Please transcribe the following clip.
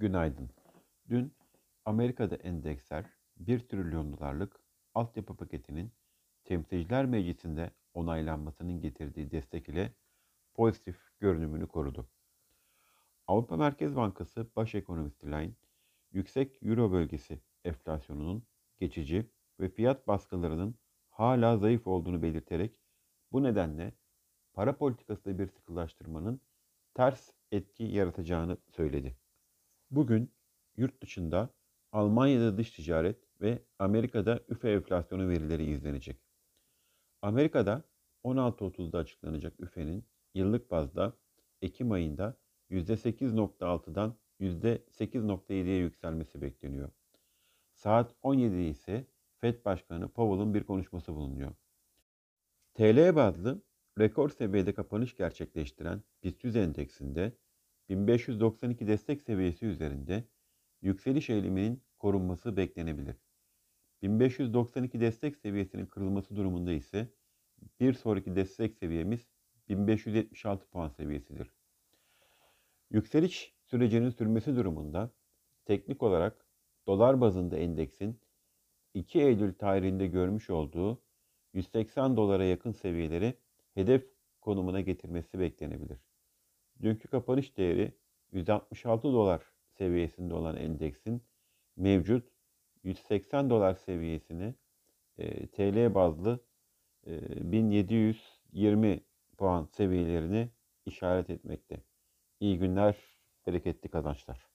Günaydın. Dün Amerika'da endeksler 1 trilyon dolarlık altyapı paketinin Temsilciler Meclisi'nde onaylanmasının getirdiği destek ile pozitif görünümünü korudu. Avrupa Merkez Bankası Baş Ekonomisti Line, yüksek Euro bölgesi enflasyonunun geçici ve fiyat baskılarının hala zayıf olduğunu belirterek bu nedenle para politikasında bir sıkılaştırmanın ters etki yaratacağını söyledi. Bugün yurt dışında Almanya'da dış ticaret ve Amerika'da üfe enflasyonu verileri izlenecek. Amerika'da 16.30'da açıklanacak üfenin yıllık bazda Ekim ayında %8.6'dan %8.7'ye yükselmesi bekleniyor. Saat 17'de ise FED Başkanı Powell'ın bir konuşması bulunuyor. TL bazlı rekor seviyede kapanış gerçekleştiren BIST 100 endeksinde 1592 destek seviyesi üzerinde yükseliş eğiliminin korunması beklenebilir. 1592 destek seviyesinin kırılması durumunda ise bir sonraki destek seviyemiz 1576 puan seviyesidir. Yükseliş sürecinin sürmesi durumunda teknik olarak dolar bazında endeksin 2 Eylül tarihinde görmüş olduğu 180 dolara yakın seviyeleri hedef konumuna getirmesi beklenebilir. Dünkü kapanış değeri 166 dolar seviyesinde olan endeksin mevcut 180 dolar seviyesini e, TL bazlı e, 1720 puan seviyelerini işaret etmekte. İyi günler, bereketli kazançlar.